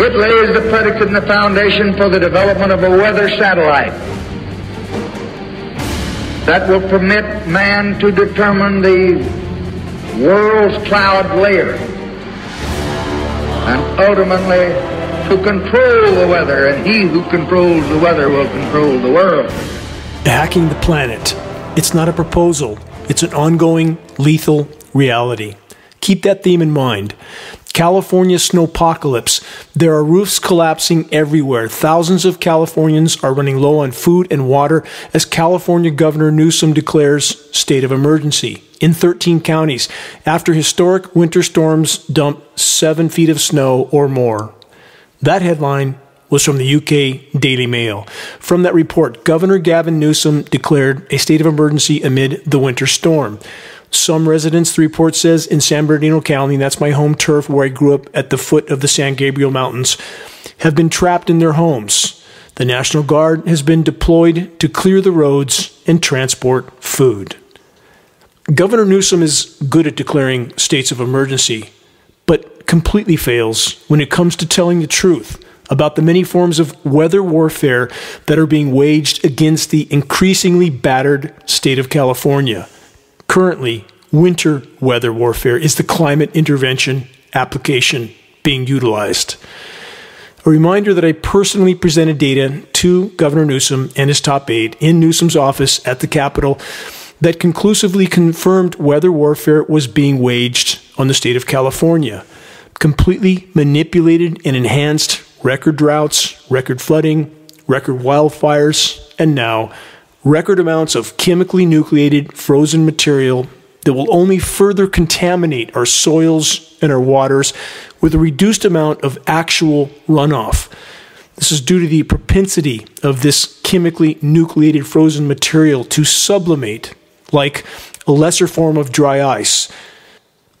It lays the predicate and the foundation for the development of a weather satellite that will permit man to determine the world's cloud layer and ultimately to control the weather, and he who controls the weather will control the world. Hacking the planet. It's not a proposal, it's an ongoing, lethal reality. Keep that theme in mind. California snowpocalypse. There are roofs collapsing everywhere. Thousands of Californians are running low on food and water as California Governor Newsom declares state of emergency in 13 counties after historic winter storms dump seven feet of snow or more. That headline was from the UK Daily Mail. From that report, Governor Gavin Newsom declared a state of emergency amid the winter storm. Some residents, the report says, in San Bernardino County, that's my home turf where I grew up at the foot of the San Gabriel Mountains, have been trapped in their homes. The National Guard has been deployed to clear the roads and transport food. Governor Newsom is good at declaring states of emergency, but completely fails when it comes to telling the truth about the many forms of weather warfare that are being waged against the increasingly battered state of California. Currently, winter weather warfare is the climate intervention application being utilized. A reminder that I personally presented data to Governor Newsom and his top aide in Newsom's office at the Capitol that conclusively confirmed weather warfare was being waged on the state of California. Completely manipulated and enhanced record droughts, record flooding, record wildfires, and now record amounts of chemically nucleated frozen material that will only further contaminate our soils and our waters with a reduced amount of actual runoff. This is due to the propensity of this chemically nucleated frozen material to sublimate like a lesser form of dry ice.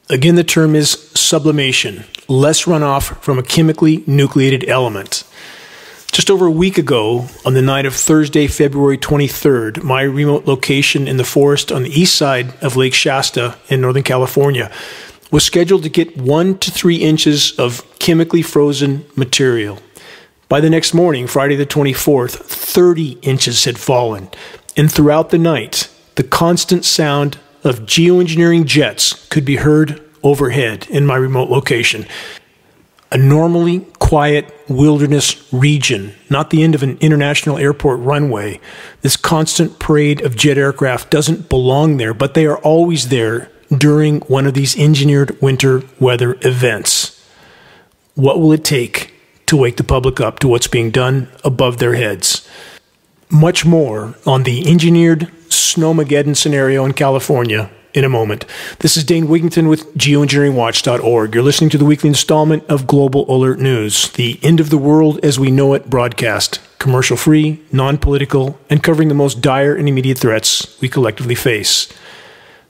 Again, the term is sublimation, less runoff from a chemically nucleated element. Just over a week ago, on the night of Thursday, February 23rd, my remote location in the forest on the east side of Lake Shasta in Northern California was scheduled to get one to three inches of chemically frozen material. By the next morning, Friday the 24th, 30 inches had fallen. And throughout the night, the constant sound of geoengineering jets could be heard overhead in my remote location. A normally quiet wilderness region, not the end of an international airport runway. This constant parade of jet aircraft doesn't belong there, but they are always there during one of these engineered winter weather events. What will it take to wake the public up to what's being done above their heads? Much more on the engineered Snowmageddon scenario in California in a moment. This is Dane Wigington with geoengineeringwatch.org. You're listening to the weekly installment of Global Alert News, the end of the world as we know it broadcast, commercial free, non political, and covering the most dire and immediate threats we collectively face.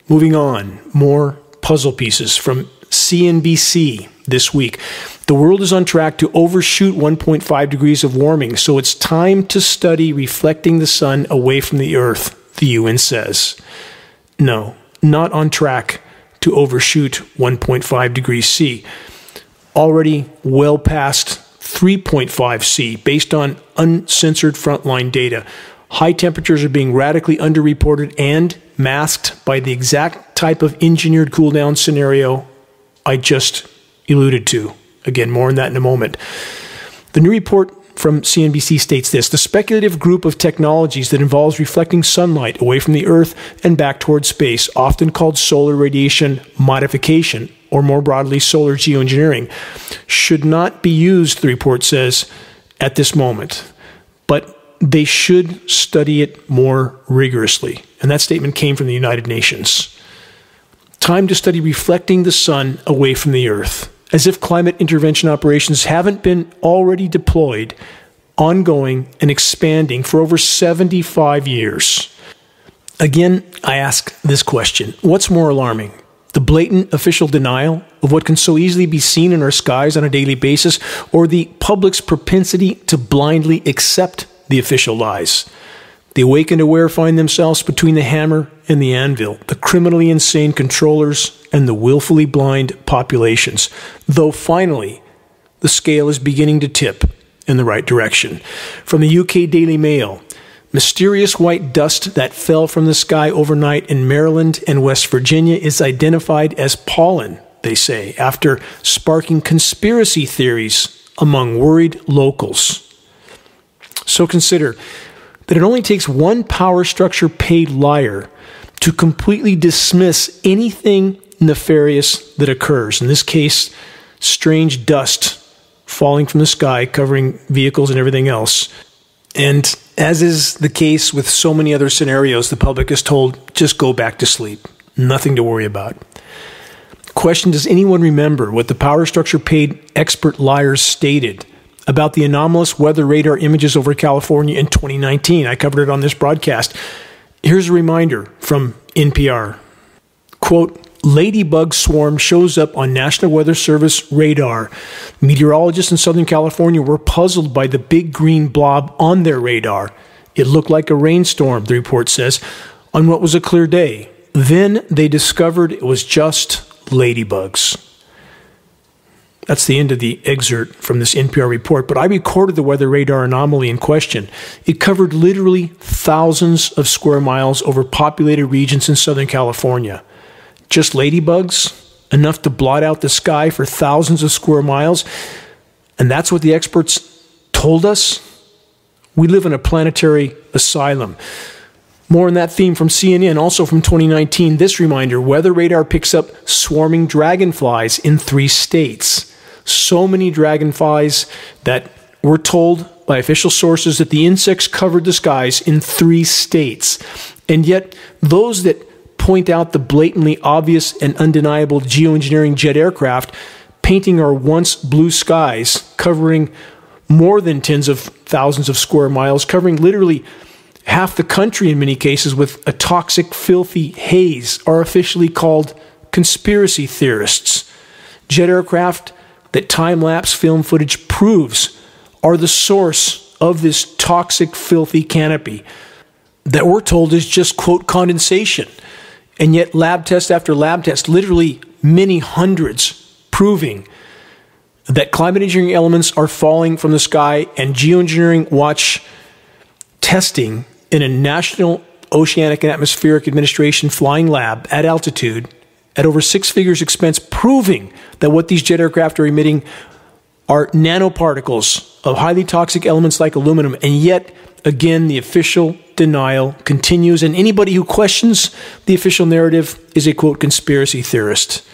Moving on, more puzzle pieces from CNBC this week. The world is on track to overshoot 1.5 degrees of warming, so it's time to study reflecting the sun away from the Earth the UN says. No, not on track to overshoot 1.5 degrees C. Already well past 3.5 C based on uncensored frontline data. High temperatures are being radically underreported and masked by the exact type of engineered cool down scenario I just alluded to. Again, more on that in a moment. The new report from CNBC states this The speculative group of technologies that involves reflecting sunlight away from the Earth and back towards space, often called solar radiation modification, or more broadly, solar geoengineering, should not be used, the report says, at this moment. But they should study it more rigorously. And that statement came from the United Nations. Time to study reflecting the sun away from the Earth as if climate intervention operations haven't been already deployed, ongoing, and expanding for over 75 years. Again, I ask this question What's more alarming? The blatant official denial of what can so easily be seen in our skies on a daily basis, or the public's propensity to blindly accept the official lies? The awakened aware find themselves between the hammer and the anvil, the criminally insane controllers and the willfully blind populations. Though finally, the scale is beginning to tip in the right direction. From the UK Daily Mail, mysterious white dust that fell from the sky overnight in Maryland and West Virginia is identified as pollen, they say, after sparking conspiracy theories among worried locals. So consider that it only takes one power structure paid liar to completely dismiss anything nefarious that occurs. In this case, strange dust falling from the sky, covering vehicles and everything else. And as is the case with so many other scenarios, the public is told just go back to sleep. Nothing to worry about. Question Does anyone remember what the power structure paid expert liars stated about the anomalous weather radar images over California in 2019? I covered it on this broadcast. Here's a reminder from NPR. Quote, ladybug swarm shows up on National Weather Service radar. Meteorologists in Southern California were puzzled by the big green blob on their radar. It looked like a rainstorm, the report says, on what was a clear day. Then they discovered it was just ladybugs. That's the end of the excerpt from this NPR report, but I recorded the weather radar anomaly in question. It covered literally thousands of square miles over populated regions in Southern California. Just ladybugs, enough to blot out the sky for thousands of square miles. And that's what the experts told us. We live in a planetary asylum. More on that theme from CNN, also from 2019. This reminder weather radar picks up swarming dragonflies in three states so many dragonflies that we're told by official sources that the insects covered the skies in three states. And yet, those that point out the blatantly obvious and undeniable geoengineering jet aircraft painting our once blue skies, covering more than tens of thousands of square miles, covering literally half the country in many cases with a toxic, filthy haze, are officially called conspiracy theorists. Jet aircraft that time lapse film footage proves are the source of this toxic, filthy canopy that we're told is just, quote, condensation. And yet, lab test after lab test, literally many hundreds, proving that climate engineering elements are falling from the sky, and Geoengineering Watch testing in a National Oceanic and Atmospheric Administration flying lab at altitude at over six figures expense, proving that what these jet aircraft are emitting are nanoparticles of highly toxic elements like aluminum. And yet, again, the official denial continues. And anybody who questions the official narrative is a quote conspiracy theorist.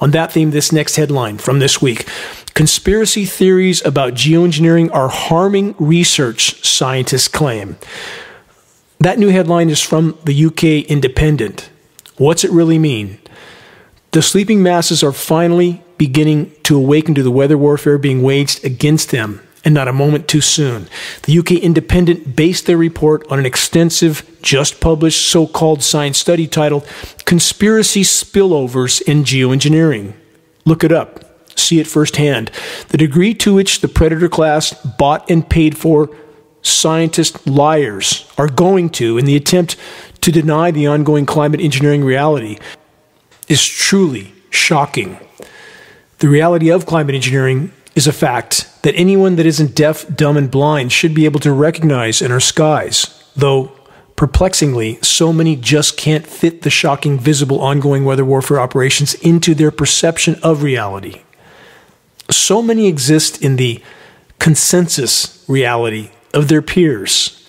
On that theme, this next headline from this week Conspiracy theories about geoengineering are harming research, scientists claim. That new headline is from the UK Independent. What's it really mean? The sleeping masses are finally beginning to awaken to the weather warfare being waged against them, and not a moment too soon. The UK Independent based their report on an extensive, just published so called science study titled Conspiracy Spillovers in Geoengineering. Look it up, see it firsthand. The degree to which the predator class bought and paid for scientist liars are going to in the attempt to deny the ongoing climate engineering reality is truly shocking. The reality of climate engineering is a fact that anyone that isn't deaf, dumb, and blind should be able to recognize in our skies, though perplexingly, so many just can't fit the shocking, visible, ongoing weather warfare operations into their perception of reality. So many exist in the consensus reality of their peers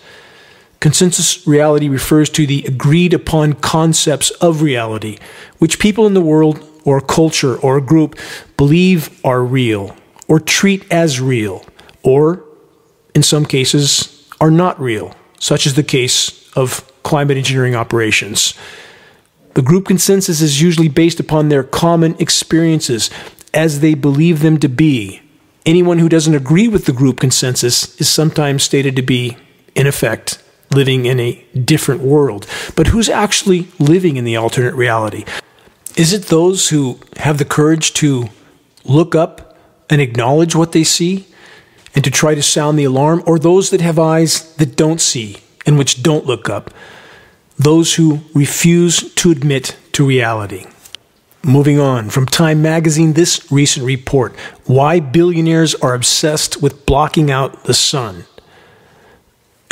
Consensus reality refers to the agreed upon concepts of reality, which people in the world or culture or group believe are real or treat as real, or in some cases are not real, such as the case of climate engineering operations. The group consensus is usually based upon their common experiences as they believe them to be. Anyone who doesn't agree with the group consensus is sometimes stated to be, in effect, living in a different world. But who's actually living in the alternate reality? Is it those who have the courage to look up and acknowledge what they see and to try to sound the alarm, or those that have eyes that don't see and which don't look up? Those who refuse to admit to reality. Moving on, from Time Magazine, this recent report Why Billionaires Are Obsessed with Blocking Out the Sun.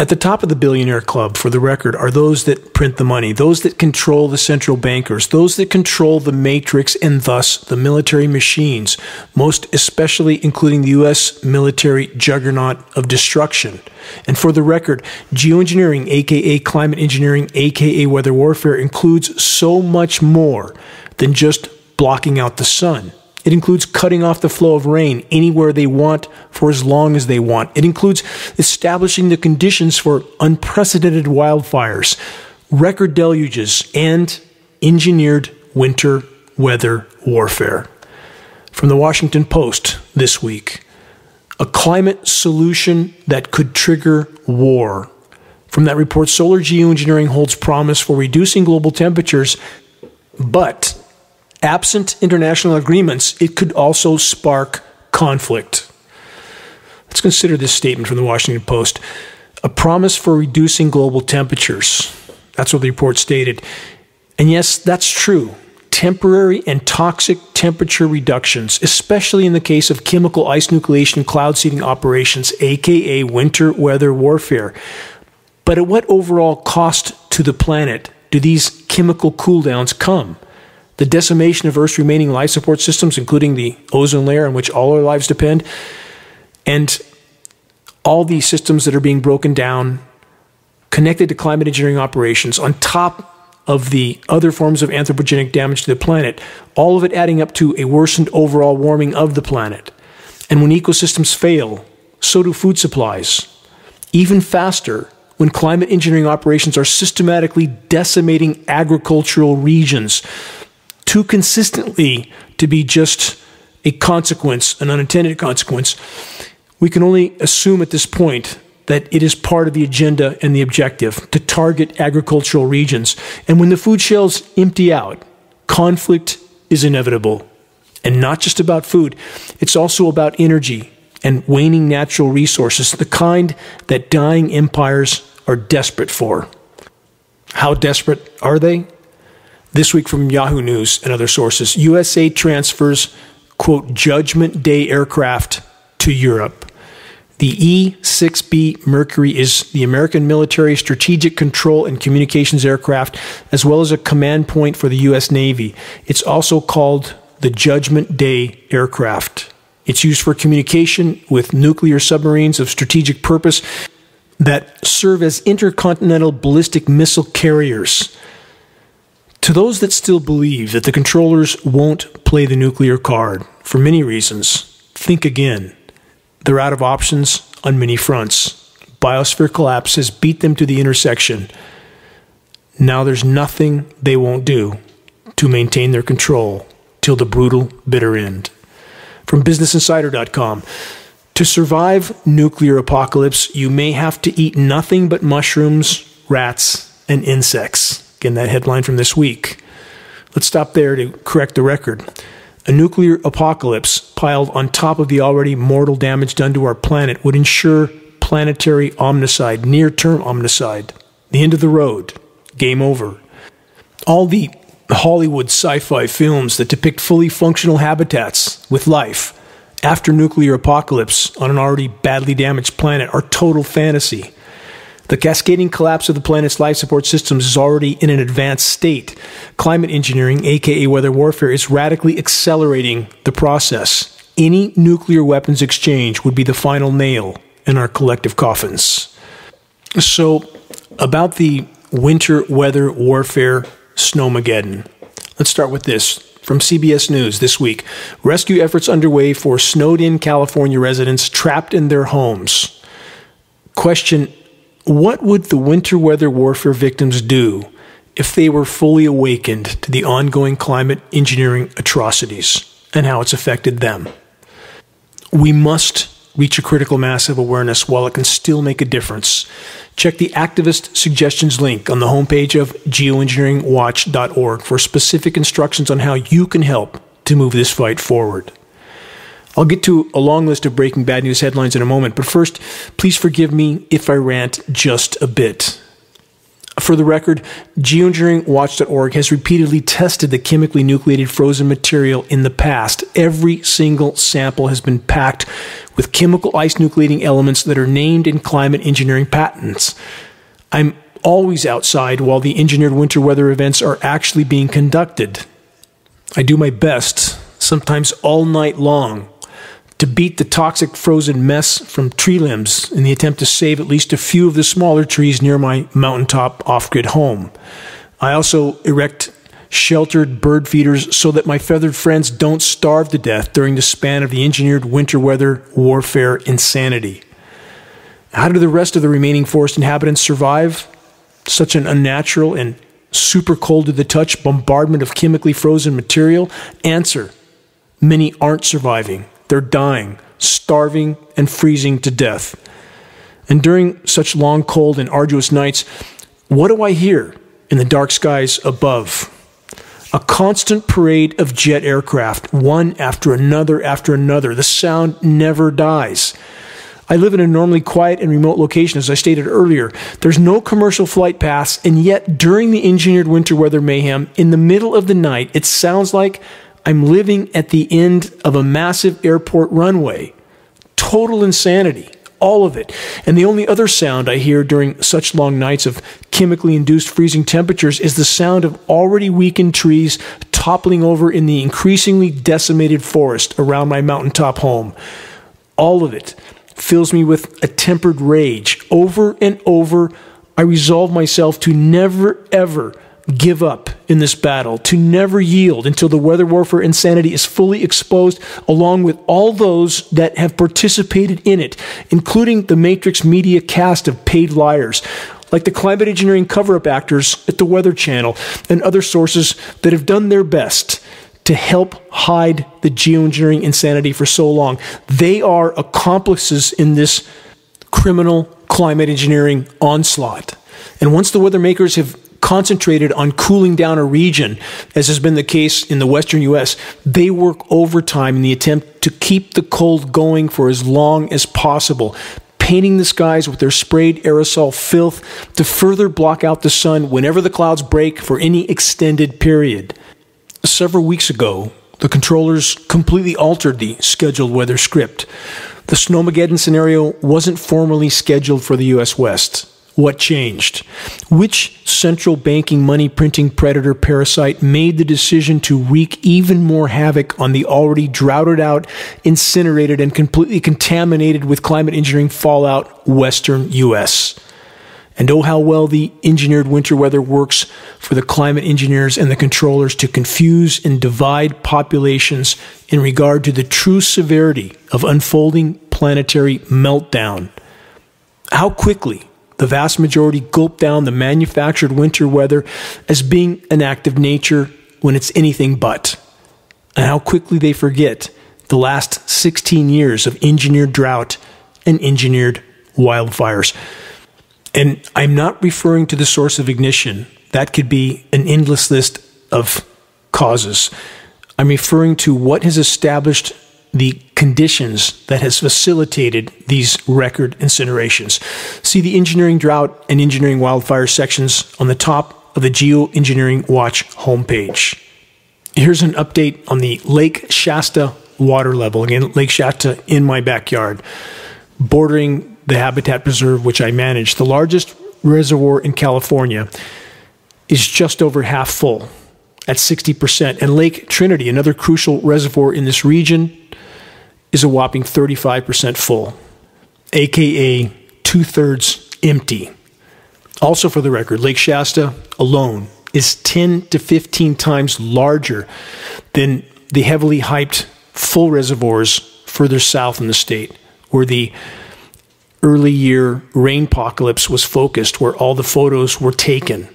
At the top of the billionaire club, for the record, are those that print the money, those that control the central bankers, those that control the matrix and thus the military machines, most especially including the U.S. military juggernaut of destruction. And for the record, geoengineering, aka climate engineering, aka weather warfare, includes so much more than just blocking out the sun. It includes cutting off the flow of rain anywhere they want for as long as they want. It includes establishing the conditions for unprecedented wildfires, record deluges, and engineered winter weather warfare. From the Washington Post this week a climate solution that could trigger war. From that report, solar geoengineering holds promise for reducing global temperatures, but Absent international agreements, it could also spark conflict. Let's consider this statement from the Washington Post a promise for reducing global temperatures. That's what the report stated. And yes, that's true. Temporary and toxic temperature reductions, especially in the case of chemical ice nucleation cloud seeding operations, aka winter weather warfare. But at what overall cost to the planet do these chemical cooldowns come? The decimation of Earth's remaining life support systems, including the ozone layer on which all our lives depend, and all these systems that are being broken down, connected to climate engineering operations, on top of the other forms of anthropogenic damage to the planet, all of it adding up to a worsened overall warming of the planet. And when ecosystems fail, so do food supplies. Even faster, when climate engineering operations are systematically decimating agricultural regions, too consistently to be just a consequence, an unintended consequence, we can only assume at this point that it is part of the agenda and the objective to target agricultural regions. And when the food shelves empty out, conflict is inevitable. And not just about food, it's also about energy and waning natural resources, the kind that dying empires are desperate for. How desperate are they? This week from Yahoo News and other sources, USA transfers, quote, Judgment Day aircraft to Europe. The E 6B Mercury is the American military strategic control and communications aircraft, as well as a command point for the U.S. Navy. It's also called the Judgment Day aircraft. It's used for communication with nuclear submarines of strategic purpose that serve as intercontinental ballistic missile carriers. To those that still believe that the controllers won't play the nuclear card, for many reasons, think again. They're out of options on many fronts. Biosphere collapse has beat them to the intersection. Now there's nothing they won't do to maintain their control till the brutal, bitter end. From BusinessInsider.com To survive nuclear apocalypse, you may have to eat nothing but mushrooms, rats, and insects. Again, that headline from this week. Let's stop there to correct the record. A nuclear apocalypse piled on top of the already mortal damage done to our planet would ensure planetary omnicide, near term omnicide, the end of the road, game over. All the Hollywood sci fi films that depict fully functional habitats with life after nuclear apocalypse on an already badly damaged planet are total fantasy. The cascading collapse of the planet's life support systems is already in an advanced state. Climate engineering, aka weather warfare, is radically accelerating the process. Any nuclear weapons exchange would be the final nail in our collective coffins. So, about the winter weather warfare snowmageddon. Let's start with this from CBS News this week. Rescue efforts underway for snowed in California residents trapped in their homes. Question what would the winter weather warfare victims do if they were fully awakened to the ongoing climate engineering atrocities and how it's affected them? We must reach a critical mass of awareness while it can still make a difference. Check the activist suggestions link on the homepage of geoengineeringwatch.org for specific instructions on how you can help to move this fight forward. I'll get to a long list of breaking bad news headlines in a moment, but first, please forgive me if I rant just a bit. For the record, geoengineeringwatch.org has repeatedly tested the chemically nucleated frozen material in the past. Every single sample has been packed with chemical ice nucleating elements that are named in climate engineering patents. I'm always outside while the engineered winter weather events are actually being conducted. I do my best, sometimes all night long, to beat the toxic frozen mess from tree limbs in the attempt to save at least a few of the smaller trees near my mountaintop off grid home. I also erect sheltered bird feeders so that my feathered friends don't starve to death during the span of the engineered winter weather warfare insanity. How do the rest of the remaining forest inhabitants survive such an unnatural and super cold to the touch bombardment of chemically frozen material? Answer Many aren't surviving. They're dying, starving, and freezing to death. And during such long, cold, and arduous nights, what do I hear in the dark skies above? A constant parade of jet aircraft, one after another after another. The sound never dies. I live in a normally quiet and remote location, as I stated earlier. There's no commercial flight paths, and yet during the engineered winter weather mayhem, in the middle of the night, it sounds like I'm living at the end of a massive airport runway. Total insanity. All of it. And the only other sound I hear during such long nights of chemically induced freezing temperatures is the sound of already weakened trees toppling over in the increasingly decimated forest around my mountaintop home. All of it fills me with a tempered rage. Over and over, I resolve myself to never, ever give up in this battle, to never yield until the weather warfare insanity is fully exposed, along with all those that have participated in it, including the Matrix media cast of paid liars, like the climate engineering cover up actors at the Weather Channel and other sources that have done their best to help hide the geoengineering insanity for so long. They are accomplices in this criminal climate engineering onslaught. And once the weather makers have concentrated on cooling down a region, as has been the case in the western U.S., they work overtime in the attempt to keep the cold going for as long as possible, painting the skies with their sprayed aerosol filth to further block out the sun whenever the clouds break for any extended period. Several weeks ago, the controllers completely altered the scheduled weather script. The Snowmageddon scenario wasn't formally scheduled for the U.S. West. What changed? Which central banking money printing predator parasite made the decision to wreak even more havoc on the already droughted out, incinerated, and completely contaminated with climate engineering fallout Western U.S.? And oh, how well the engineered winter weather works for the climate engineers and the controllers to confuse and divide populations in regard to the true severity of unfolding planetary meltdown. How quickly the vast majority gulp down the manufactured winter weather as being an act of nature when it's anything but. And how quickly they forget the last 16 years of engineered drought and engineered wildfires. And I'm not referring to the source of ignition. That could be an endless list of causes. I'm referring to what has established the conditions that has facilitated these record incinerations. See the engineering drought and engineering wildfire sections on the top of the Geoengineering Watch homepage. Here's an update on the Lake Shasta water level. Again, Lake Shasta in my backyard, bordering the habitat preserve which I manage. The largest reservoir in California is just over half full at 60%. And Lake Trinity, another crucial reservoir in this region, is a whopping 35% full, aka two thirds empty. Also, for the record, Lake Shasta alone is 10 to 15 times larger than the heavily hyped full reservoirs further south in the state, where the early year rain apocalypse was focused, where all the photos were taken,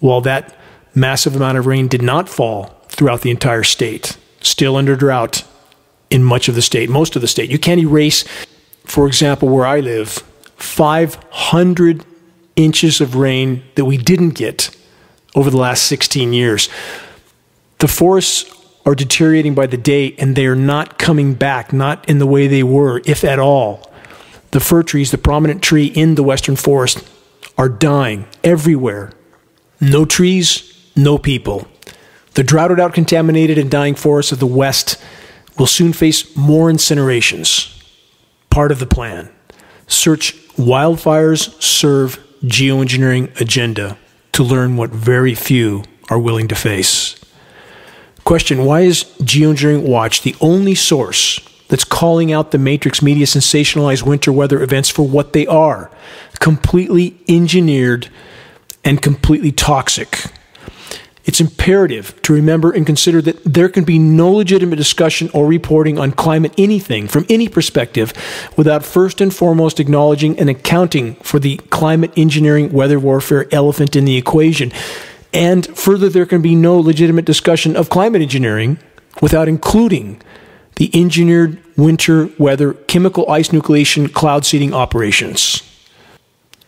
while that massive amount of rain did not fall throughout the entire state. Still under drought in much of the state, most of the state. You can't erase, for example, where I live, 500 inches of rain that we didn't get over the last 16 years. The forests are deteriorating by the day and they are not coming back, not in the way they were, if at all. The fir trees, the prominent tree in the western forest, are dying everywhere No trees, no people. The droughted out, contaminated, and dying forests of the West will soon face more incinerations. Part of the plan. Search Wildfires Serve Geoengineering Agenda to learn what very few are willing to face. Question Why is Geoengineering Watch the only source that's calling out the Matrix media sensationalized winter weather events for what they are completely engineered and completely toxic? It's imperative to remember and consider that there can be no legitimate discussion or reporting on climate anything from any perspective without first and foremost acknowledging and accounting for the climate engineering weather warfare elephant in the equation. And further, there can be no legitimate discussion of climate engineering without including the engineered winter weather chemical ice nucleation cloud seeding operations.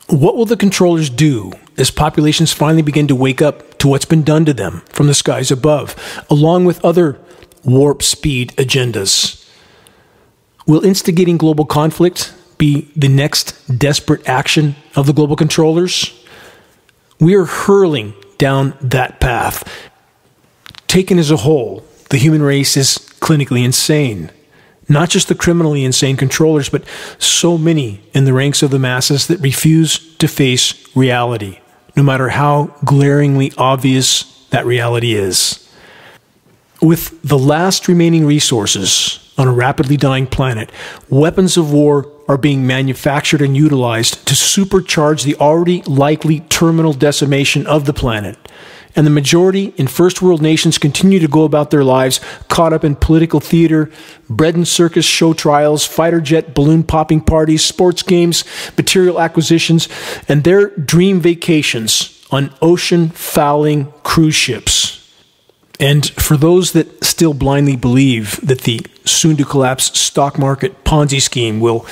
What will the controllers do as populations finally begin to wake up to what's been done to them from the skies above, along with other warp speed agendas? Will instigating global conflict be the next desperate action of the global controllers? We are hurling down that path. Taken as a whole, the human race is clinically insane. Not just the criminally insane controllers, but so many in the ranks of the masses that refuse to face reality, no matter how glaringly obvious that reality is. With the last remaining resources on a rapidly dying planet, weapons of war are being manufactured and utilized to supercharge the already likely terminal decimation of the planet. And the majority in first world nations continue to go about their lives caught up in political theater, bread and circus show trials, fighter jet balloon popping parties, sports games, material acquisitions, and their dream vacations on ocean fouling cruise ships. And for those that still blindly believe that the soon to collapse stock market Ponzi scheme will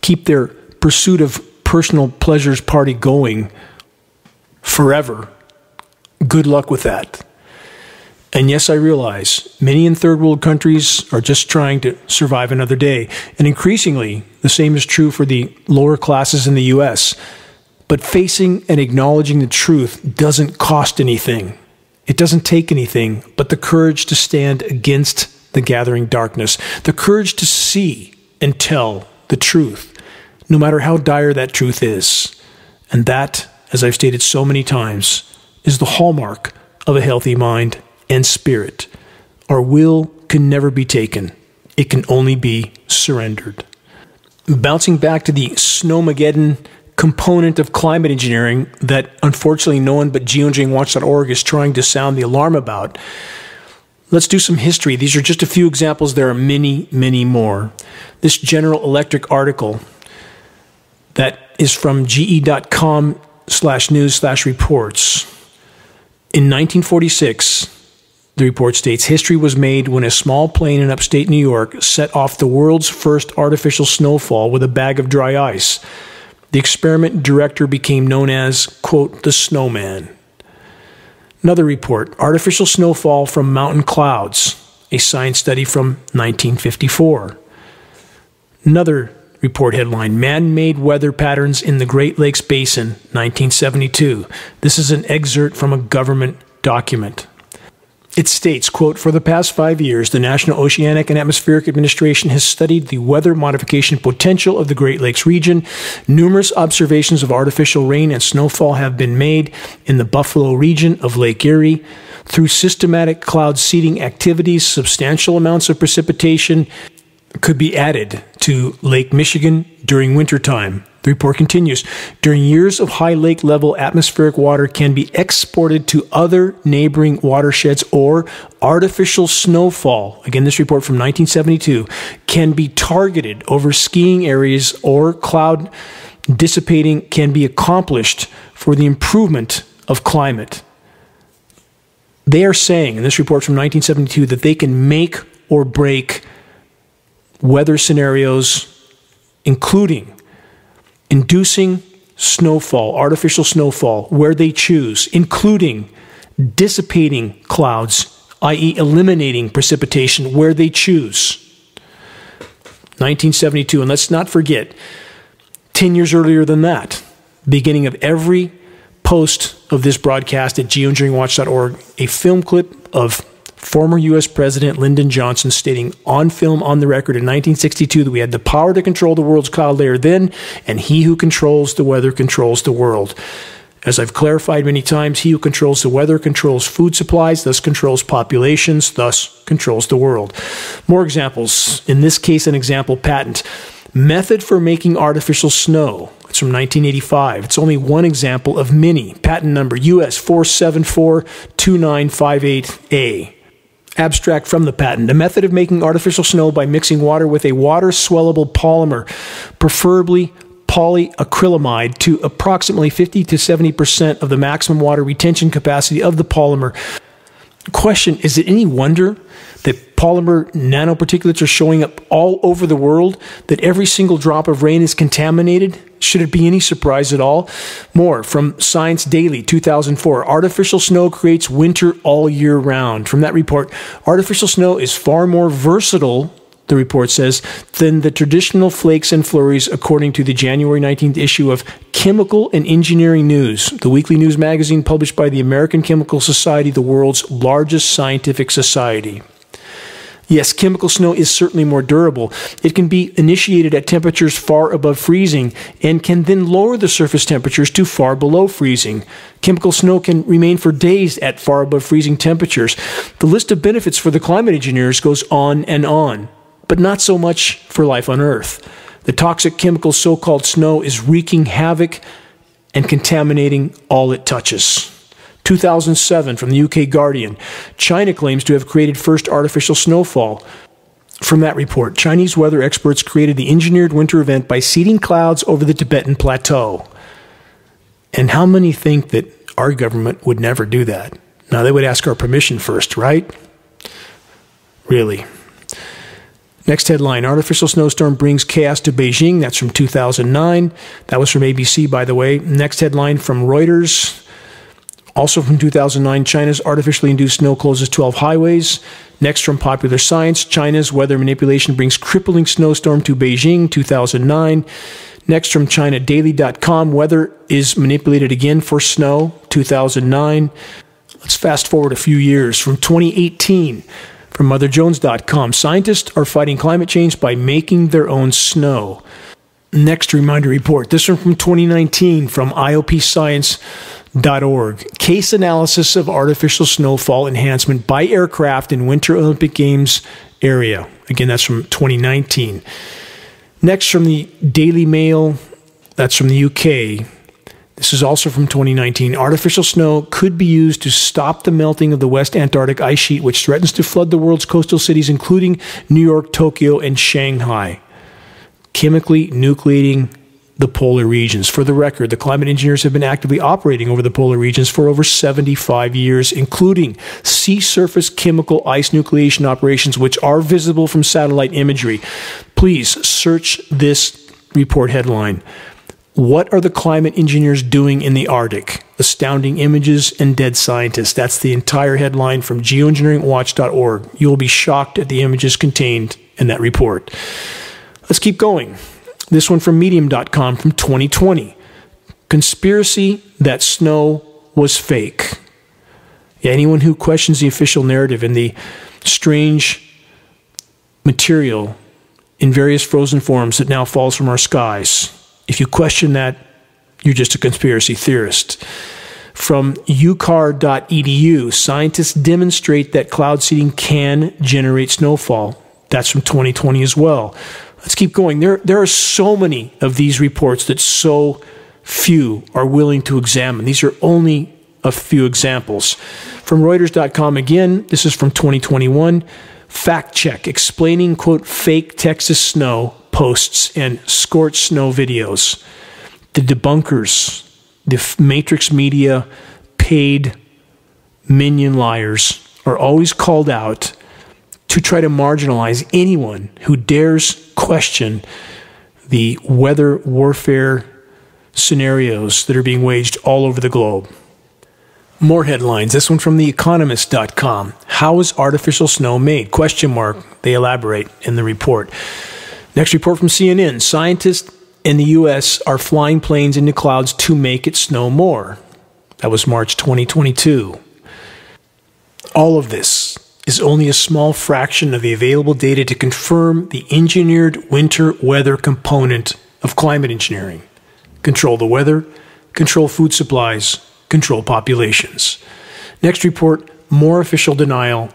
keep their pursuit of personal pleasures party going forever, good luck with that. And yes, I realize many in third world countries are just trying to survive another day. And increasingly, the same is true for the lower classes in the US. But facing and acknowledging the truth doesn't cost anything. It doesn't take anything but the courage to stand against the gathering darkness, the courage to see and tell the truth, no matter how dire that truth is. And that, as I've stated so many times, is the hallmark of a healthy mind and spirit. Our will can never be taken, it can only be surrendered. Bouncing back to the Snowmageddon component of climate engineering that unfortunately no one but geoengineeringwatch.org is trying to sound the alarm about. Let's do some history. These are just a few examples. There are many, many more. This General Electric article that is from ge.com slash news slash reports. In 1946, the report states history was made when a small plane in upstate New York set off the world's first artificial snowfall with a bag of dry ice. The experiment director became known as, quote, the snowman. Another report artificial snowfall from mountain clouds, a science study from 1954. Another report headline Man made weather patterns in the Great Lakes Basin, 1972. This is an excerpt from a government document. It states, quote, For the past five years, the National Oceanic and Atmospheric Administration has studied the weather modification potential of the Great Lakes region. Numerous observations of artificial rain and snowfall have been made in the Buffalo region of Lake Erie. Through systematic cloud seeding activities, substantial amounts of precipitation could be added to Lake Michigan during wintertime. The report continues During years of high lake level, atmospheric water can be exported to other neighboring watersheds or artificial snowfall. Again, this report from 1972 can be targeted over skiing areas or cloud dissipating can be accomplished for the improvement of climate. They are saying in this report from 1972 that they can make or break weather scenarios, including inducing snowfall, artificial snowfall, where they choose, including dissipating clouds, i.e., eliminating precipitation where they choose. 1972, and let's not forget, 10 years earlier than that, beginning of every post of this broadcast at geoengineeringwatch.org a film clip of former U.S. President Lyndon Johnson stating on film on the record in 1962 that we had the power to control the world's cloud layer then, and he who controls the weather controls the world. As I've clarified many times, he who controls the weather controls food supplies, thus controls populations, thus controls the world. More examples. In this case, an example patent. Method for making artificial snow. It's from 1985. It's only one example of many. Patent number US 4742958A. Abstract from the patent. A method of making artificial snow by mixing water with a water swellable polymer, preferably polyacrylamide to approximately 50 to 70% of the maximum water retention capacity of the polymer. Question Is it any wonder polymer nanoparticulates are showing up all over the world, that every single drop of rain is contaminated? Should it be any surprise at all? More from Science Daily 2004 Artificial snow creates winter all year round. From that report, artificial snow is far more versatile the report says, than the traditional flakes and flurries, according to the January 19th issue of Chemical and Engineering News, the weekly news magazine published by the American Chemical Society, the world's largest scientific society. Yes, chemical snow is certainly more durable. It can be initiated at temperatures far above freezing and can then lower the surface temperatures to far below freezing. Chemical snow can remain for days at far above freezing temperatures. The list of benefits for the climate engineers goes on and on but not so much for life on Earth. The toxic chemical so called snow is wreaking havoc and contaminating all it touches. 2007 from the UK Guardian China claims to have created first artificial snowfall. From that report, Chinese weather experts created the engineered winter event by seeding clouds over the Tibetan plateau. And how many think that our government would never do that? Now, they would ask our permission first, right? Really. Next headline Artificial snowstorm brings chaos to Beijing. That's from 2009. That was from ABC, by the way. Next headline from Reuters. Also from 2009, China's artificially induced snow closes 12 highways. Next from Popular Science, China's weather manipulation brings crippling snowstorm to Beijing, 2009. Next from ChinaDaily.com, weather is manipulated again for snow, 2009. Let's fast forward a few years from 2018. From MotherJones.com, scientists are fighting climate change by making their own snow. Next reminder report. This one from 2019 from IOPScience.org. Case analysis of artificial snowfall enhancement by aircraft in Winter Olympic Games area. Again, that's from 2019. Next from the Daily Mail. That's from the UK. This is also from 2019. Artificial snow could be used to stop the melting of the West Antarctic ice sheet, which threatens to flood the world's coastal cities, including New York, Tokyo, and Shanghai, chemically nucleating the polar regions. For the record, the climate engineers have been actively operating over the polar regions for over 75 years, including sea surface chemical ice nucleation operations, which are visible from satellite imagery. Please search this report headline what are the climate engineers doing in the Arctic? Astounding images and dead scientists. That's the entire headline from geoengineeringwatch.org. You will be shocked at the images contained in that report. Let's keep going. This one from medium.com from 2020. Conspiracy that snow was fake. Anyone who questions the official narrative and the strange material in various frozen forms that now falls from our skies if you question that, you're just a conspiracy theorist. From ucar.edu, scientists demonstrate that cloud seeding can generate snowfall. That's from 2020 as well. Let's keep going. There, there are so many of these reports that so few are willing to examine. These are only a few examples. From Reuters.com again, this is from 2021. Fact check explaining, quote, fake Texas snow posts and scorched snow videos. The debunkers, the Matrix Media paid minion liars are always called out to try to marginalize anyone who dares question the weather warfare scenarios that are being waged all over the globe. More headlines. This one from the theeconomist.com. How is artificial snow made? Question mark. They elaborate in the report. Next report from CNN scientists in the U.S. are flying planes into clouds to make it snow more. That was March 2022. All of this is only a small fraction of the available data to confirm the engineered winter weather component of climate engineering. Control the weather, control food supplies, control populations. Next report more official denial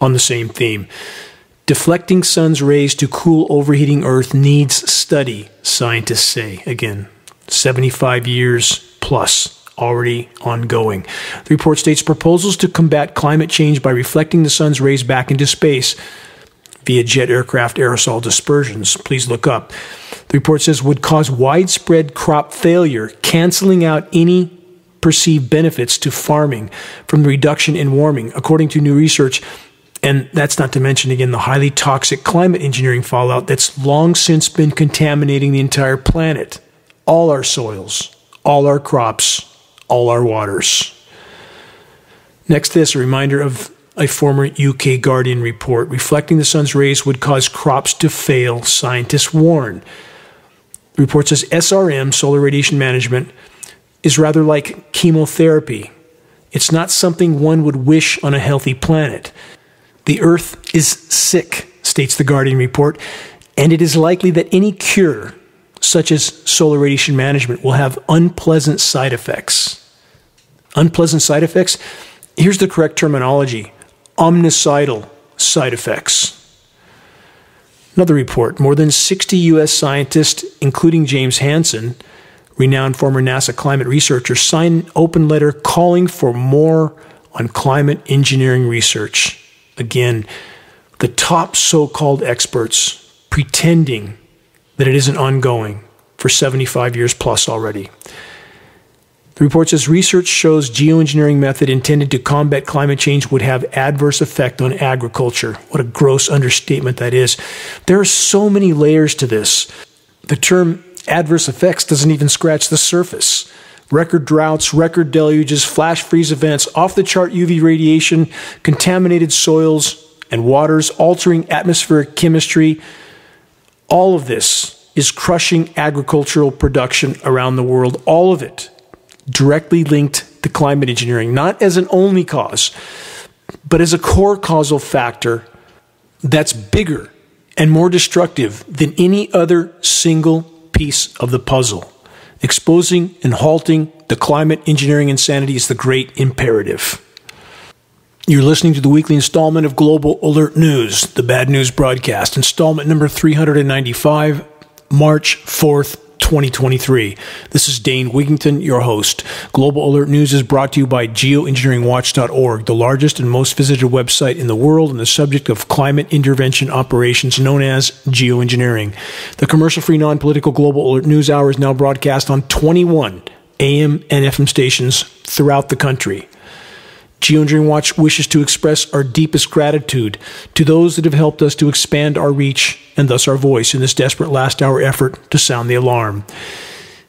on the same theme. Deflecting sun's rays to cool overheating Earth needs study, scientists say. Again, 75 years plus already ongoing. The report states proposals to combat climate change by reflecting the sun's rays back into space via jet aircraft aerosol dispersions. Please look up. The report says would cause widespread crop failure, canceling out any perceived benefits to farming from the reduction in warming, according to new research. And that's not to mention, again, the highly toxic climate engineering fallout that's long since been contaminating the entire planet, all our soils, all our crops, all our waters. Next, this a reminder of a former UK Guardian report reflecting the sun's rays would cause crops to fail, scientists warn. The report says SRM, solar radiation management, is rather like chemotherapy. It's not something one would wish on a healthy planet. The Earth is sick, states the Guardian report, and it is likely that any cure, such as solar radiation management, will have unpleasant side effects. Unpleasant side effects? Here's the correct terminology omnicidal side effects. Another report more than 60 U.S. scientists, including James Hansen, renowned former NASA climate researcher, signed an open letter calling for more on climate engineering research. Again, the top so called experts pretending that it isn't ongoing for 75 years plus already. The report says research shows geoengineering method intended to combat climate change would have adverse effect on agriculture. What a gross understatement that is. There are so many layers to this. The term adverse effects doesn't even scratch the surface. Record droughts, record deluges, flash freeze events, off the chart UV radiation, contaminated soils and waters, altering atmospheric chemistry. All of this is crushing agricultural production around the world. All of it directly linked to climate engineering, not as an only cause, but as a core causal factor that's bigger and more destructive than any other single piece of the puzzle. Exposing and halting the climate engineering insanity is the great imperative. You're listening to the weekly installment of Global Alert News, the bad news broadcast, installment number 395, March 4th, 2023. This is Dane Wigington, your host. Global Alert News is brought to you by geoengineeringwatch.org, the largest and most visited website in the world on the subject of climate intervention operations known as geoengineering. The commercial free, non political Global Alert News Hour is now broadcast on 21 AM and FM stations throughout the country. Geoengineering Watch wishes to express our deepest gratitude to those that have helped us to expand our reach and thus our voice in this desperate last hour effort to sound the alarm.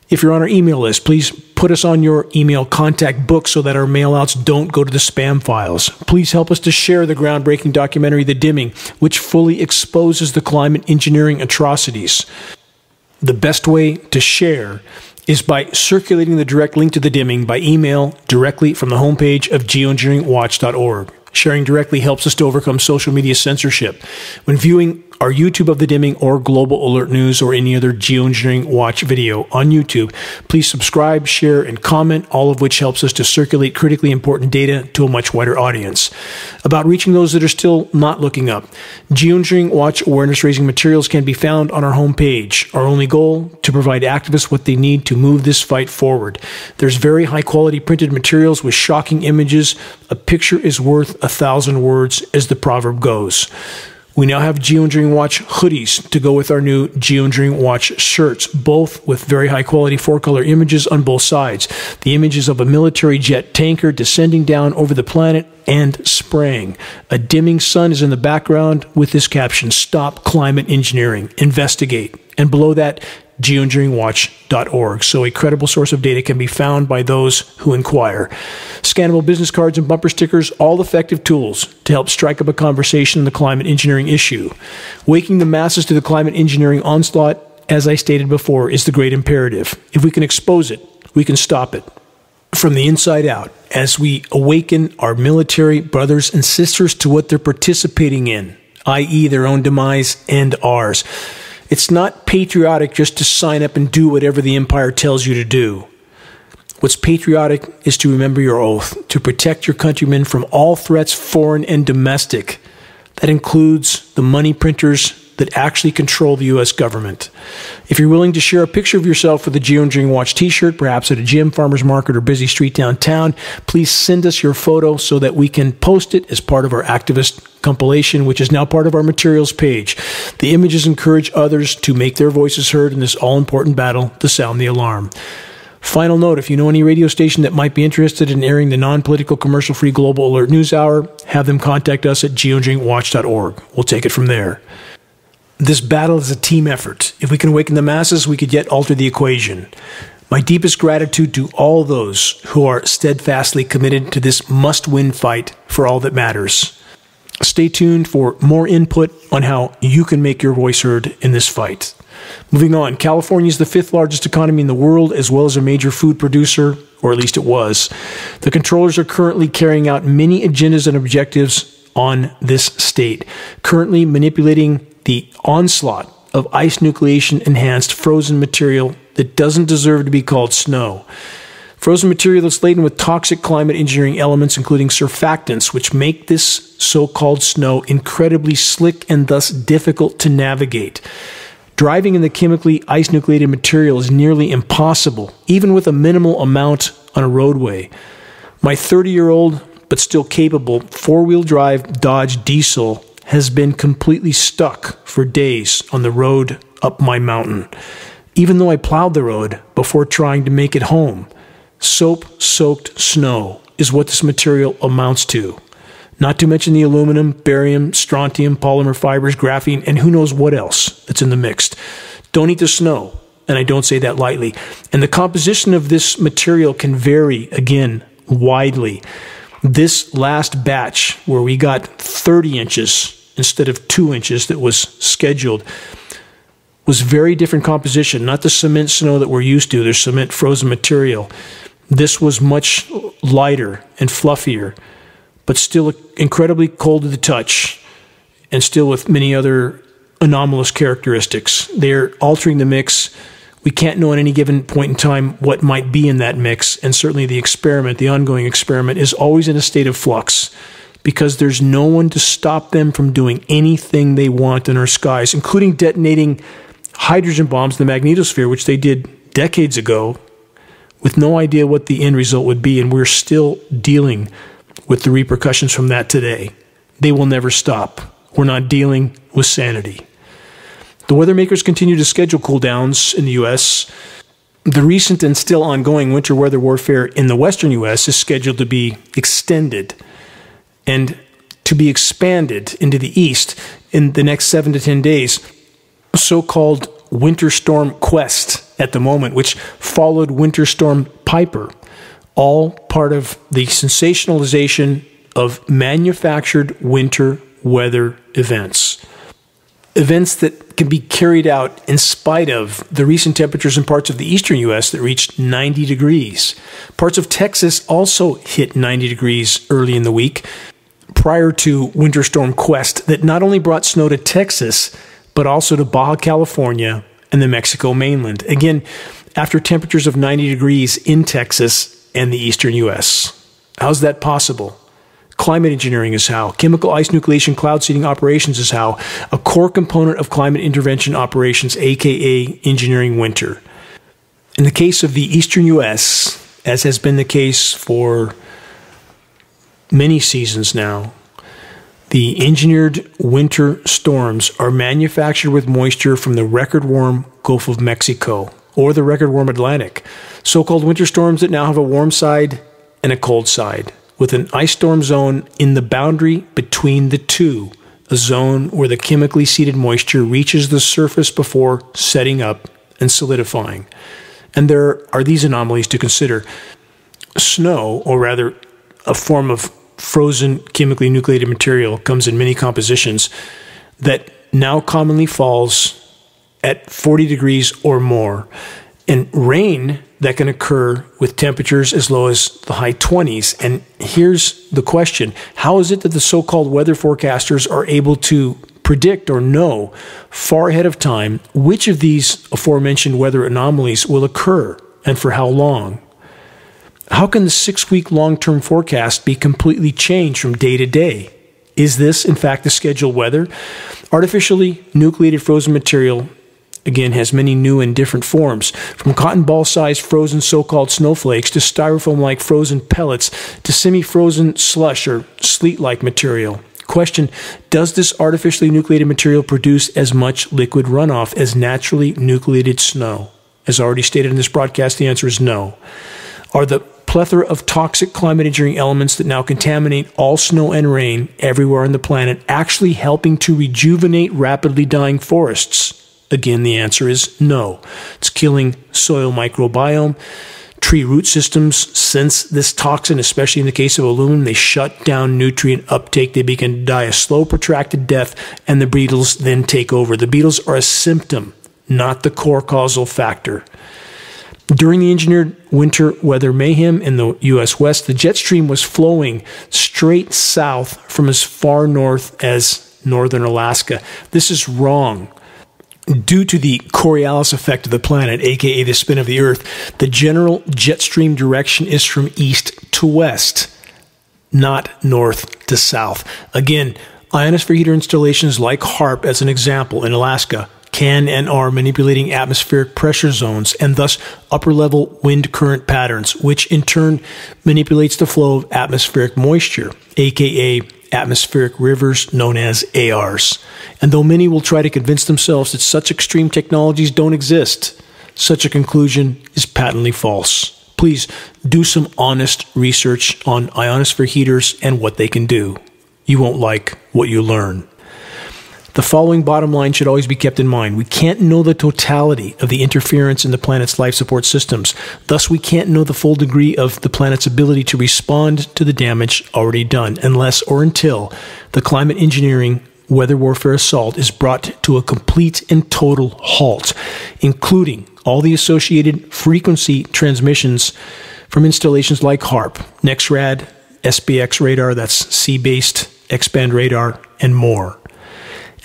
If you're on our email list, please put us on your email contact book so that our mailouts don't go to the spam files. Please help us to share the groundbreaking documentary The Dimming, which fully exposes the climate engineering atrocities. The best way to share is by circulating the direct link to the dimming by email directly from the homepage of geoengineeringwatch.org. Sharing directly helps us to overcome social media censorship. When viewing our YouTube of the dimming or Global Alert News or any other geoengineering watch video on YouTube, please subscribe, share, and comment, all of which helps us to circulate critically important data to a much wider audience. About reaching those that are still not looking up, geoengineering watch awareness raising materials can be found on our homepage. Our only goal to provide activists what they need to move this fight forward. There's very high quality printed materials with shocking images. A picture is worth a thousand words, as the proverb goes. We now have Geoengineering Watch hoodies to go with our new Geoengineering Watch shirts, both with very high quality four color images on both sides. The images of a military jet tanker descending down over the planet and spraying. A dimming sun is in the background with this caption Stop Climate Engineering, Investigate. And below that, geoengineeringwatch.org. So a credible source of data can be found by those who inquire. Scannable business cards and bumper stickers, all effective tools to help strike up a conversation on the climate engineering issue. Waking the masses to the climate engineering onslaught, as I stated before, is the great imperative. If we can expose it, we can stop it. from the inside out as we awaken our military brothers and sisters to what they're participating in, i.e., their own demise and ours. It's not patriotic just to sign up and do whatever the empire tells you to do. What's patriotic is to remember your oath, to protect your countrymen from all threats, foreign and domestic. That includes the money printers that actually control the U.S. government. If you're willing to share a picture of yourself with a Geoengineering Watch t shirt, perhaps at a gym, farmer's market, or busy street downtown, please send us your photo so that we can post it as part of our activist compilation, which is now part of our materials page. The images encourage others to make their voices heard in this all important battle to sound the alarm. Final note if you know any radio station that might be interested in airing the non political, commercial free Global Alert News Hour, have them contact us at geoengineeringwatch.org. We'll take it from there. This battle is a team effort. If we can awaken the masses, we could yet alter the equation. My deepest gratitude to all those who are steadfastly committed to this must win fight for all that matters. Stay tuned for more input on how you can make your voice heard in this fight. Moving on, California is the fifth largest economy in the world, as well as a major food producer, or at least it was. The controllers are currently carrying out many agendas and objectives on this state, currently manipulating the onslaught of ice nucleation enhanced frozen material that doesn't deserve to be called snow. Frozen material that's laden with toxic climate engineering elements, including surfactants, which make this so called snow incredibly slick and thus difficult to navigate. Driving in the chemically ice nucleated material is nearly impossible, even with a minimal amount on a roadway. My 30 year old, but still capable, four wheel drive Dodge diesel has been completely stuck for days on the road up my mountain, even though I plowed the road before trying to make it home. Soap soaked snow is what this material amounts to not to mention the aluminum, barium, strontium, polymer fibers, graphene, and who knows what else that's in the mix. Don't eat the snow, and I don't say that lightly. And the composition of this material can vary again widely. This last batch, where we got 30 inches instead of two inches that was scheduled, was very different composition, not the cement snow that we're used to. There's cement frozen material. This was much lighter and fluffier but still incredibly cold to the touch and still with many other anomalous characteristics. They're altering the mix. We can't know at any given point in time what might be in that mix. And certainly the experiment, the ongoing experiment, is always in a state of flux because there's no one to stop them from doing anything they want in our skies, including detonating hydrogen bombs in the magnetosphere, which they did decades ago with no idea what the end result would be. And we're still dealing with the repercussions from that today. They will never stop. We're not dealing with sanity. The weather makers continue to schedule cool downs in the U.S. The recent and still ongoing winter weather warfare in the western U.S. is scheduled to be extended and to be expanded into the east in the next seven to 10 days. So called Winter Storm Quest at the moment, which followed Winter Storm Piper all part of the sensationalization of manufactured winter weather events. Events that can be carried out in spite of the recent temperatures in parts of the eastern U.S. that reached 90 degrees. Parts of Texas also hit 90 degrees early in the week prior to Winter Storm Quest, that not only brought snow to Texas, but also to Baja California and the Mexico mainland. Again, after temperatures of 90 degrees in Texas, and the eastern U.S. How's that possible? Climate engineering is how. Chemical ice nucleation cloud seeding operations is how. A core component of climate intervention operations, aka engineering winter. In the case of the eastern U.S., as has been the case for many seasons now, the engineered winter storms are manufactured with moisture from the record warm Gulf of Mexico or the record warm Atlantic. So called winter storms that now have a warm side and a cold side, with an ice storm zone in the boundary between the two, a zone where the chemically seeded moisture reaches the surface before setting up and solidifying. And there are these anomalies to consider. Snow, or rather, a form of frozen chemically nucleated material, comes in many compositions that now commonly falls at 40 degrees or more. And rain that can occur with temperatures as low as the high 20s. And here's the question How is it that the so called weather forecasters are able to predict or know far ahead of time which of these aforementioned weather anomalies will occur and for how long? How can the six week long term forecast be completely changed from day to day? Is this, in fact, the scheduled weather? Artificially nucleated frozen material again has many new and different forms from cotton ball sized frozen so called snowflakes to styrofoam like frozen pellets to semi frozen slush or sleet like material. Question Does this artificially nucleated material produce as much liquid runoff as naturally nucleated snow? As already stated in this broadcast, the answer is no. Are the plethora of toxic climate engineering elements that now contaminate all snow and rain everywhere on the planet actually helping to rejuvenate rapidly dying forests? Again, the answer is no. It's killing soil microbiome. Tree root systems sense this toxin, especially in the case of aluminum. They shut down nutrient uptake. They begin to die a slow, protracted death, and the beetles then take over. The beetles are a symptom, not the core causal factor. During the engineered winter weather mayhem in the U.S. West, the jet stream was flowing straight south from as far north as northern Alaska. This is wrong. Due to the Coriolis effect of the planet, aka the spin of the Earth, the general jet stream direction is from east to west, not north to south. Again, ionosphere heater installations like HAARP, as an example, in Alaska, can and are manipulating atmospheric pressure zones and thus upper level wind current patterns, which in turn manipulates the flow of atmospheric moisture, aka atmospheric rivers known as ARs. And though many will try to convince themselves that such extreme technologies don't exist, such a conclusion is patently false. Please do some honest research on ionosphere heaters and what they can do. You won't like what you learn. The following bottom line should always be kept in mind. We can't know the totality of the interference in the planet's life support systems. Thus, we can't know the full degree of the planet's ability to respond to the damage already done unless or until the climate engineering weather warfare assault is brought to a complete and total halt, including all the associated frequency transmissions from installations like HAARP, NEXRAD, SBX radar, that's sea based X band radar, and more.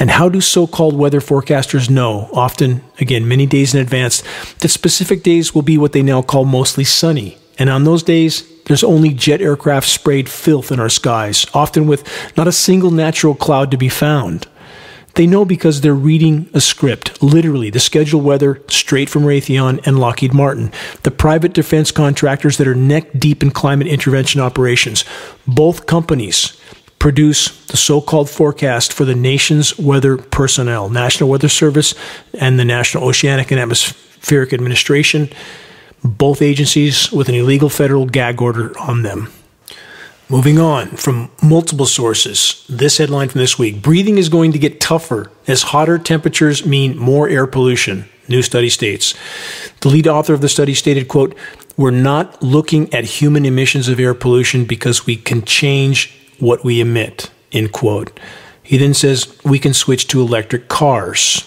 And how do so called weather forecasters know, often, again, many days in advance, that specific days will be what they now call mostly sunny? And on those days, there's only jet aircraft sprayed filth in our skies, often with not a single natural cloud to be found. They know because they're reading a script, literally the scheduled weather straight from Raytheon and Lockheed Martin, the private defense contractors that are neck deep in climate intervention operations. Both companies produce the so called forecast for the nation's weather personnel, National Weather Service and the National Oceanic and Atmospheric Administration, both agencies with an illegal federal gag order on them. Moving on from multiple sources, this headline from this week breathing is going to get tougher as hotter temperatures mean more air pollution, new study states. The lead author of the study stated, quote, We're not looking at human emissions of air pollution because we can change what we emit, end quote. He then says we can switch to electric cars.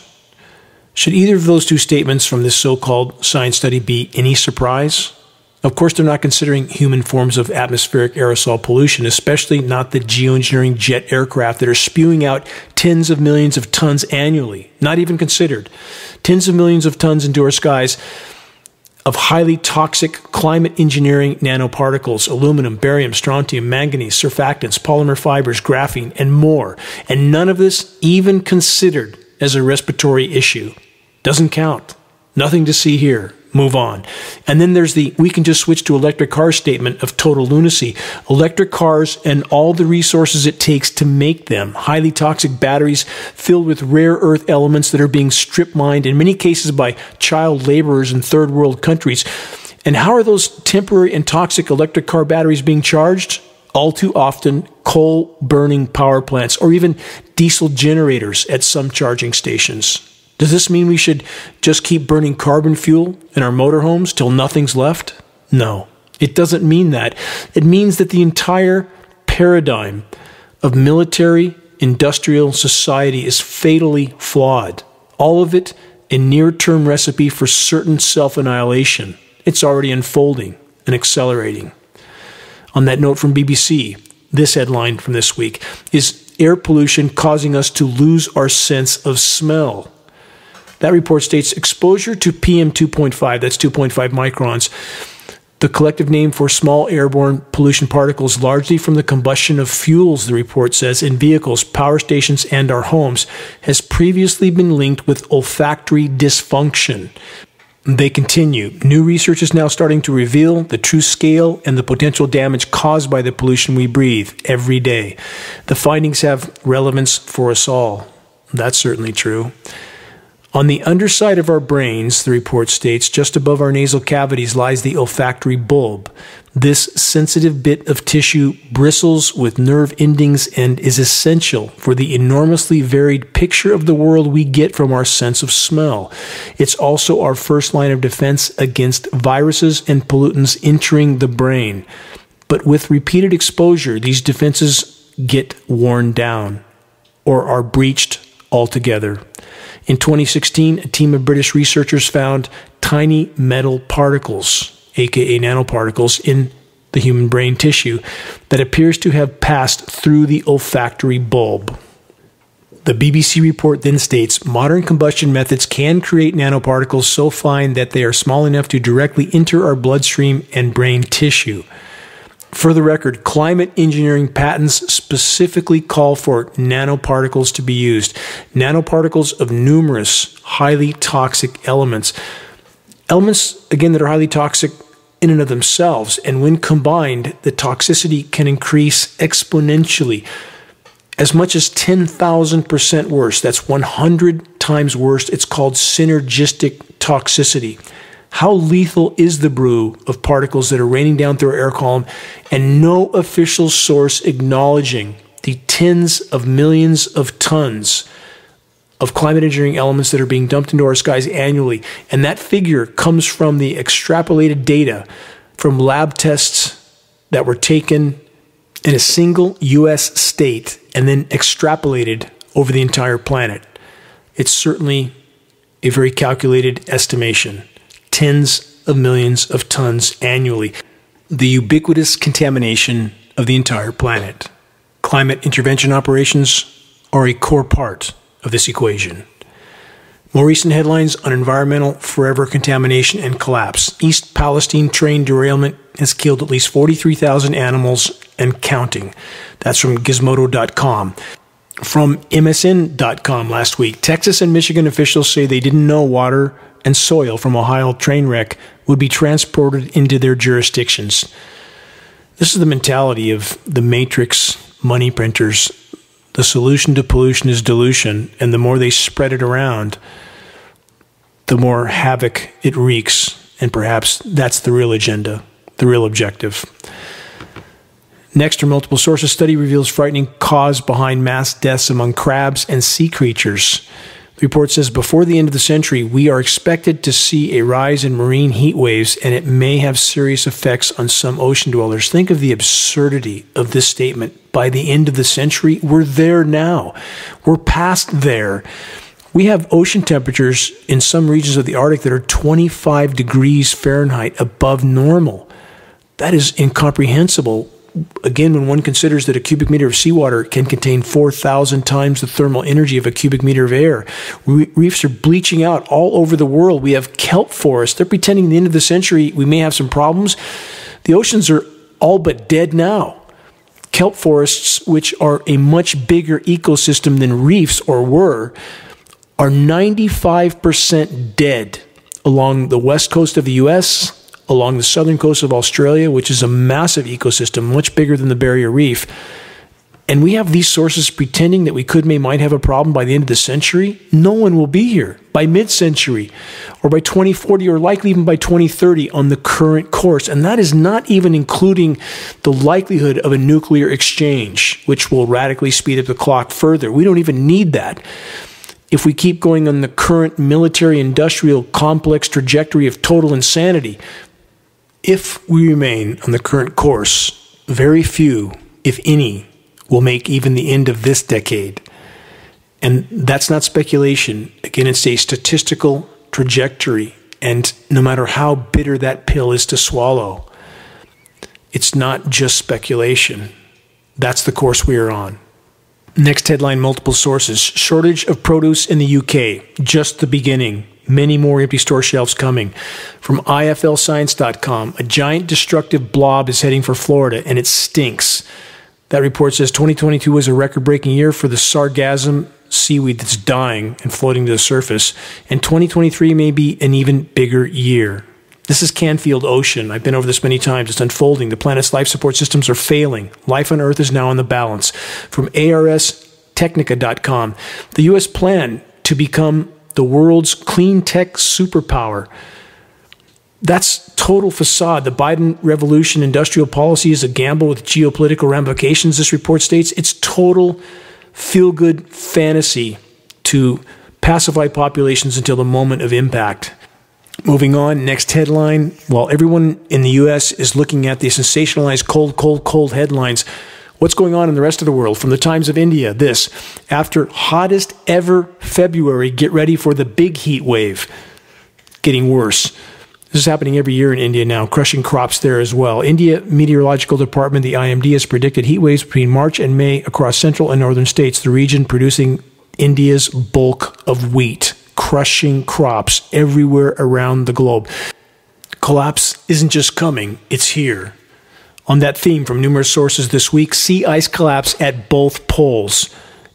Should either of those two statements from this so called science study be any surprise? Of course, they're not considering human forms of atmospheric aerosol pollution, especially not the geoengineering jet aircraft that are spewing out tens of millions of tons annually, not even considered. Tens of millions of tons into our skies of highly toxic climate engineering nanoparticles, aluminum, barium, strontium, manganese, surfactants, polymer fibers, graphene, and more. And none of this even considered as a respiratory issue. Doesn't count. Nothing to see here move on. And then there's the we can just switch to electric cars statement of total lunacy. Electric cars and all the resources it takes to make them, highly toxic batteries filled with rare earth elements that are being strip mined in many cases by child laborers in third world countries. And how are those temporary and toxic electric car batteries being charged? All too often, coal burning power plants or even diesel generators at some charging stations. Does this mean we should just keep burning carbon fuel in our motorhomes till nothing's left? No, it doesn't mean that. It means that the entire paradigm of military industrial society is fatally flawed. All of it a near term recipe for certain self annihilation. It's already unfolding and accelerating. On that note from BBC, this headline from this week is air pollution causing us to lose our sense of smell. That report states exposure to PM 2.5, that's 2.5 microns, the collective name for small airborne pollution particles, largely from the combustion of fuels, the report says, in vehicles, power stations, and our homes, has previously been linked with olfactory dysfunction. They continue. New research is now starting to reveal the true scale and the potential damage caused by the pollution we breathe every day. The findings have relevance for us all. That's certainly true. On the underside of our brains, the report states, just above our nasal cavities lies the olfactory bulb. This sensitive bit of tissue bristles with nerve endings and is essential for the enormously varied picture of the world we get from our sense of smell. It's also our first line of defense against viruses and pollutants entering the brain. But with repeated exposure, these defenses get worn down or are breached altogether. In 2016, a team of British researchers found tiny metal particles, aka nanoparticles, in the human brain tissue that appears to have passed through the olfactory bulb. The BBC report then states modern combustion methods can create nanoparticles so fine that they are small enough to directly enter our bloodstream and brain tissue. For the record, climate engineering patents specifically call for nanoparticles to be used, nanoparticles of numerous highly toxic elements. Elements, again, that are highly toxic in and of themselves, and when combined, the toxicity can increase exponentially. As much as 10,000% worse. That's 100 times worse. It's called synergistic toxicity. How lethal is the brew of particles that are raining down through our air column and no official source acknowledging the tens of millions of tons of climate engineering elements that are being dumped into our skies annually? And that figure comes from the extrapolated data from lab tests that were taken in a single US state and then extrapolated over the entire planet. It's certainly a very calculated estimation tens of millions of tons annually. The ubiquitous contamination of the entire planet. Climate intervention operations are a core part of this equation. More recent headlines on environmental forever contamination and collapse. East Palestine train derailment has killed at least 43,000 animals and counting. That's from gizmodo.com. From MSN.com last week, Texas and Michigan officials say they didn't know water and soil from Ohio train wreck would be transported into their jurisdictions. This is the mentality of the matrix money printers. The solution to pollution is dilution, and the more they spread it around, the more havoc it wreaks. And perhaps that's the real agenda, the real objective. Next, our multiple sources study reveals frightening cause behind mass deaths among crabs and sea creatures. The report says before the end of the century, we are expected to see a rise in marine heat waves, and it may have serious effects on some ocean dwellers. Think of the absurdity of this statement. By the end of the century, we're there now. We're past there. We have ocean temperatures in some regions of the Arctic that are 25 degrees Fahrenheit above normal. That is incomprehensible again, when one considers that a cubic meter of seawater can contain 4,000 times the thermal energy of a cubic meter of air, reefs are bleaching out all over the world. We have kelp forests. They're pretending the end of the century we may have some problems. The oceans are all but dead now. Kelp forests, which are a much bigger ecosystem than reefs or were, are 95% dead along the west coast of the US along the southern coast of Australia, which is a massive ecosystem, much bigger than the Barrier Reef. And we have these sources pretending that we could may might have a problem by the end of the century. No one will be here by mid-century or by 2040 or likely even by 2030 on the current course. And that is not even including the likelihood of a nuclear exchange, which will radically speed up the clock further. We don't even need that if we keep going on the current military industrial complex trajectory of total insanity, if we remain on the current course, very few, if any, will make even the end of this decade. And that's not speculation. Again, it's a statistical trajectory. And no matter how bitter that pill is to swallow, it's not just speculation. That's the course we are on. Next headline multiple sources. Shortage of produce in the UK. Just the beginning. Many more empty store shelves coming. From IFLScience.com, a giant destructive blob is heading for Florida and it stinks. That report says 2022 was a record breaking year for the sargassum seaweed that's dying and floating to the surface, and 2023 may be an even bigger year. This is Canfield Ocean. I've been over this many times. It's unfolding. The planet's life support systems are failing. Life on Earth is now in the balance. From ARSTechnica.com, the U.S. plan to become the world's clean tech superpower that's total facade. The Biden revolution industrial policy is a gamble with geopolitical ramifications, this report states. It's total feel good fantasy to pacify populations until the moment of impact. Moving on, next headline. While everyone in the U.S. is looking at the sensationalized cold, cold, cold headlines, what's going on in the rest of the world? From the Times of India, this after hottest ever February, get ready for the big heat wave. Getting worse. This is happening every year in India now, crushing crops there as well. India Meteorological Department, the IMD, has predicted heat waves between March and May across central and northern states, the region producing India's bulk of wheat, crushing crops everywhere around the globe. Collapse isn't just coming, it's here. On that theme from numerous sources this week, sea ice collapse at both poles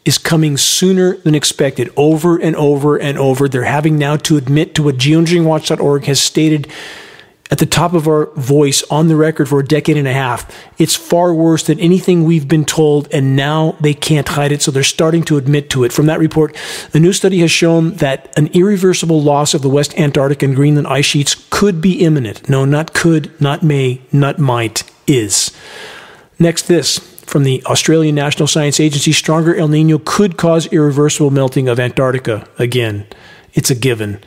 is coming sooner than expected over and over and over. They're having now to admit to what geoengineeringwatch.org has stated at the top of our voice on the record for a decade and a half. It's far worse than anything we've been told, and now they can't hide it, so they're starting to admit to it. From that report, the new study has shown that an irreversible loss of the West Antarctic and Greenland ice sheets could be imminent. No, not could, not may, not might, is. Next, this from the Australian National Science Agency, stronger El Nino could cause irreversible melting of Antarctica again. It's a given.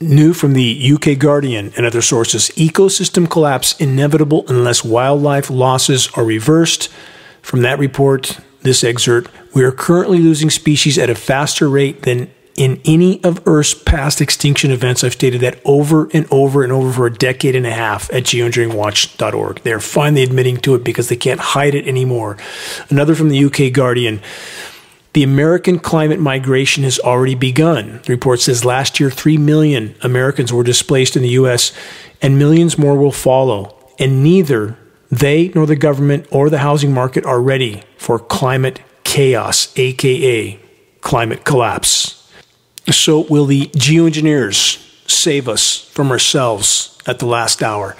New from the UK Guardian and other sources ecosystem collapse inevitable unless wildlife losses are reversed. From that report, this excerpt, we are currently losing species at a faster rate than in any of Earth's past extinction events, I've stated that over and over and over for a decade and a half at geoengineeringwatch.org. They're finally admitting to it because they can't hide it anymore. Another from the UK Guardian. The American climate migration has already begun. The report says last year, 3 million Americans were displaced in the U.S., and millions more will follow. And neither they nor the government or the housing market are ready for climate chaos, aka climate collapse. So will the geoengineers save us from ourselves at the last hour?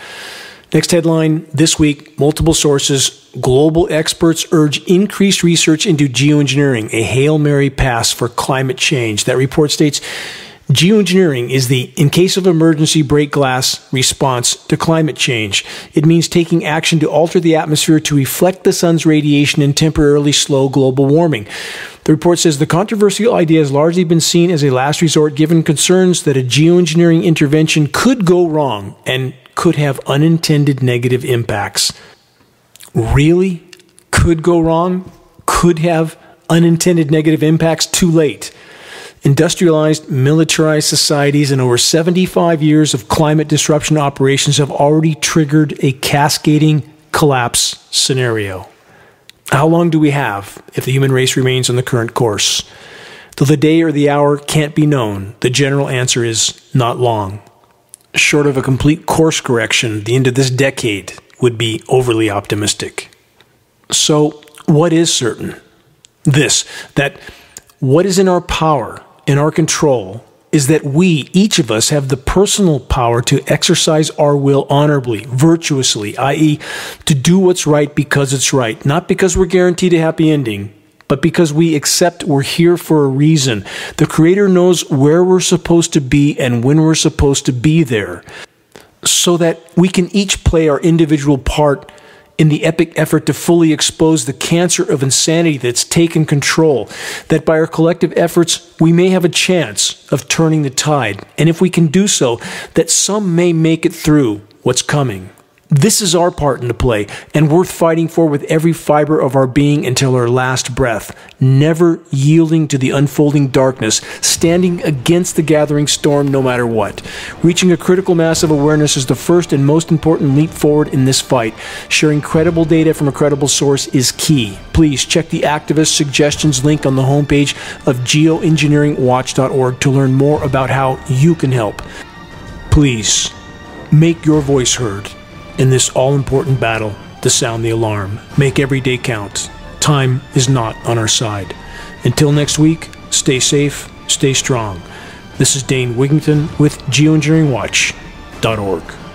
Next headline this week multiple sources. Global experts urge increased research into geoengineering, a Hail Mary pass for climate change. That report states Geoengineering is the in case of emergency break glass response to climate change. It means taking action to alter the atmosphere to reflect the sun's radiation and temporarily slow global warming. The report says the controversial idea has largely been seen as a last resort given concerns that a geoengineering intervention could go wrong and could have unintended negative impacts. Really? Could go wrong? Could have unintended negative impacts too late industrialized, militarized societies and over 75 years of climate disruption operations have already triggered a cascading collapse scenario. How long do we have if the human race remains on the current course? Though the day or the hour can't be known, the general answer is not long. Short of a complete course correction, the end of this decade would be overly optimistic. So, what is certain? This that what is in our power in our control is that we, each of us, have the personal power to exercise our will honorably, virtuously, i.e., to do what's right because it's right, not because we're guaranteed a happy ending, but because we accept we're here for a reason. The Creator knows where we're supposed to be and when we're supposed to be there, so that we can each play our individual part in the epic effort to fully expose the cancer of insanity that's taken control, that by our collective efforts, we may have a chance of turning the tide. And if we can do so, that some may make it through what's coming. This is our part in the play, and worth fighting for with every fiber of our being until our last breath, never yielding to the unfolding darkness, standing against the gathering storm no matter what. Reaching a critical mass of awareness is the first and most important leap forward in this fight. Sharing credible data from a credible source is key. Please check the activist suggestions link on the homepage of geoengineeringwatch.org to learn more about how you can help. Please make your voice heard in this all important battle to sound the alarm. Make every day count. Time is not on our side. Until next week, stay safe, stay strong. This is Dane Wigington with geoengineeringwatch.org.